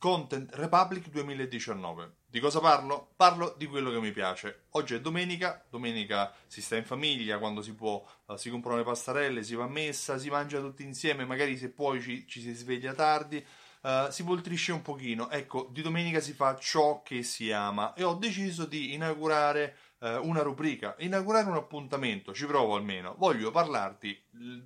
Content Republic 2019. Di cosa parlo? Parlo di quello che mi piace. Oggi è domenica, domenica si sta in famiglia, quando si può, uh, si comprano le pastarelle, si va a messa, si mangia tutti insieme, magari se poi ci, ci si sveglia tardi, uh, si poltrisce un pochino. Ecco, di domenica si fa ciò che si ama e ho deciso di inaugurare uh, una rubrica, inaugurare un appuntamento, ci provo almeno. Voglio parlarti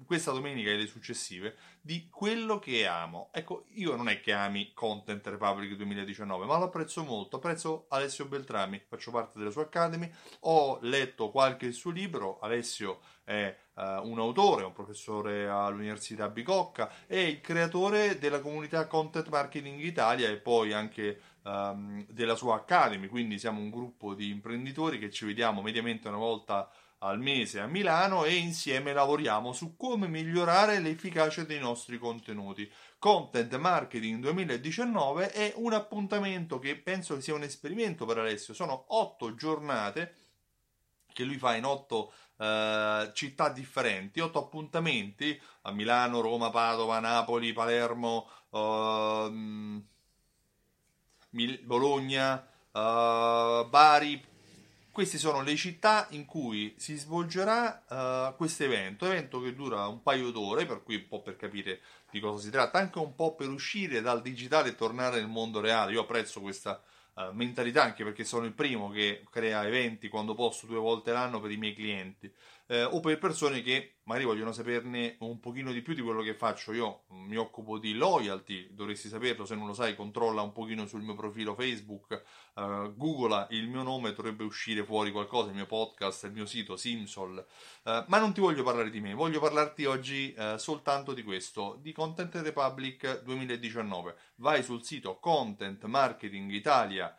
questa domenica e le successive di quello che amo. Ecco, io non è che ami Content Republic 2019, ma lo apprezzo molto. Apprezzo Alessio Beltrami, faccio parte della sua Academy, ho letto qualche suo libro. Alessio è uh, un autore, un professore all'Università Bicocca, è il creatore della comunità Content Marketing Italia e poi anche um, della sua Academy. Quindi siamo un gruppo di imprenditori che ci vediamo mediamente una volta al mese a Milano e insieme lavoriamo su come migliorare l'efficacia dei nostri contenuti. Content Marketing 2019 è un appuntamento che penso sia un esperimento per Alessio. Sono otto giornate che lui fa in otto uh, città differenti, otto appuntamenti a Milano, Roma, Padova, Napoli, Palermo, uh, Bologna, uh, Bari, queste sono le città in cui si svolgerà uh, questo evento, evento che dura un paio d'ore, per cui un po' per capire di cosa si tratta, anche un po' per uscire dal digitale e tornare nel mondo reale. Io apprezzo questa uh, mentalità anche perché sono il primo che crea eventi quando posso due volte l'anno per i miei clienti eh, o per persone che magari vogliono saperne un pochino di più di quello che faccio io. Mi occupo di loyalty, dovresti saperlo, se non lo sai controlla un pochino sul mio profilo Facebook, uh, googla il mio nome, dovrebbe uscire fuori qualcosa, il mio podcast, il mio sito Simsol. Uh, ma non ti voglio parlare di me, voglio parlarti oggi uh, soltanto di questo, di Content Republic 2019. Vai sul sito Content Marketing Italia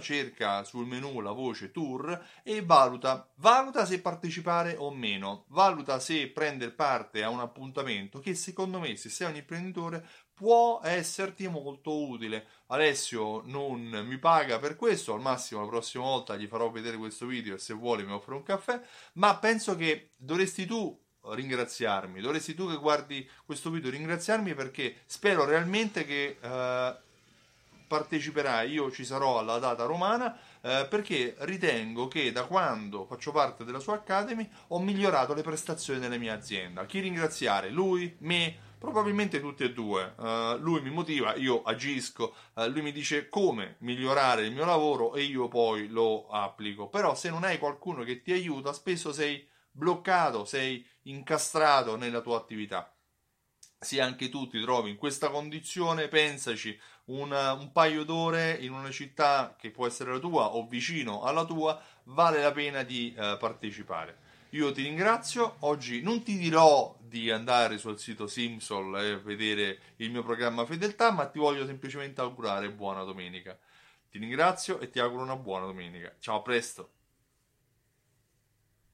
cerca sul menu la voce tour e valuta, valuta se partecipare o meno, valuta se prendere parte a un appuntamento che secondo me se sei un imprenditore può esserti molto utile. Alessio non mi paga per questo, al massimo la prossima volta gli farò vedere questo video e se vuole mi offre un caffè, ma penso che dovresti tu ringraziarmi, dovresti tu che guardi questo video ringraziarmi perché spero realmente che... Uh, parteciperai, io ci sarò alla data romana eh, perché ritengo che da quando faccio parte della sua Academy ho migliorato le prestazioni della mia azienda. Chi ringraziare? Lui, me, probabilmente tutti e due. Uh, lui mi motiva, io agisco, uh, lui mi dice come migliorare il mio lavoro e io poi lo applico. Però se non hai qualcuno che ti aiuta, spesso sei bloccato, sei incastrato nella tua attività se anche tu ti trovi in questa condizione, pensaci una, un paio d'ore in una città che può essere la tua o vicino alla tua, vale la pena di eh, partecipare. Io ti ringrazio, oggi non ti dirò di andare sul sito Simsol e vedere il mio programma Fedeltà, ma ti voglio semplicemente augurare buona domenica. Ti ringrazio e ti auguro una buona domenica. Ciao, a presto!